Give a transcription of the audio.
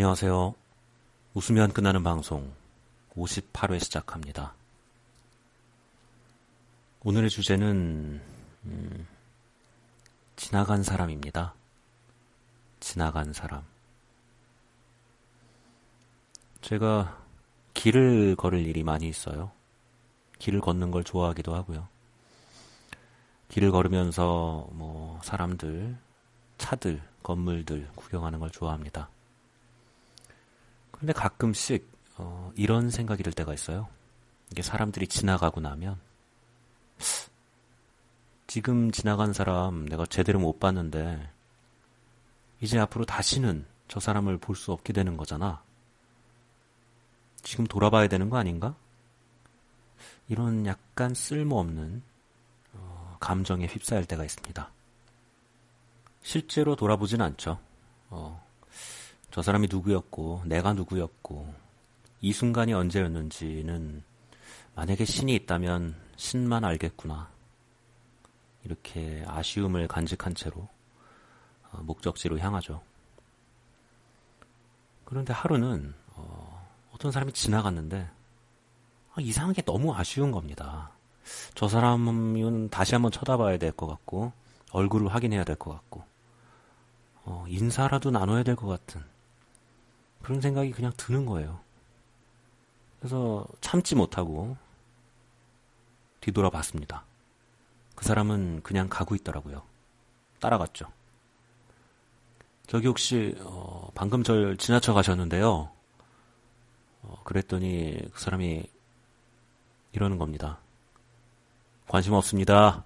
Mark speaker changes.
Speaker 1: 안녕하세요. 웃으면 끝나는 방송 58회 시작합니다. 오늘의 주제는 음, 지나간 사람입니다. 지나간 사람. 제가 길을 걸을 일이 많이 있어요. 길을 걷는 걸 좋아하기도 하고요. 길을 걸으면서 뭐 사람들, 차들, 건물들 구경하는 걸 좋아합니다. 그런데 가끔씩 어, 이런 생각이 들 때가 있어요. 이게 사람들이 지나가고 나면 지금 지나간 사람 내가 제대로 못 봤는데 이제 앞으로 다시는 저 사람을 볼 수 없게 되는 거잖아. 지금 돌아봐야 되는 거 아닌가? 이런 약간 쓸모없는 어, 감정에 휩싸일 때가 있습니다. 실제로 돌아보진 않죠. 어, 저 사람이 누구였고, 내가 누구였고, 이 순간이 언제였는지는 만약에 신이 있다면 신만 알겠구나. 이렇게 아쉬움을 간직한 채로 어, 목적지로 향하죠. 그런데 하루는 어, 떤 사람이 지나갔는데 아, 이상하게 너무 아쉬운 겁니다. 저 사람은 다시 한번 쳐다봐야 될 것 같고 얼굴을 확인해야 될 것 같고 어, 인사라도 나눠야 될 것 같은 그런 생각이 그냥 드는 거예요. 그래서 참지 못하고 뒤돌아 봤습니다. 그 사람은 그냥 가고 있더라고요. 따라갔죠. 저기 혹시 어, 방금 절 지나쳐 가셨는데요. 어, 그랬더니 그 사람이 이러는 겁니다. 관심 없습니다.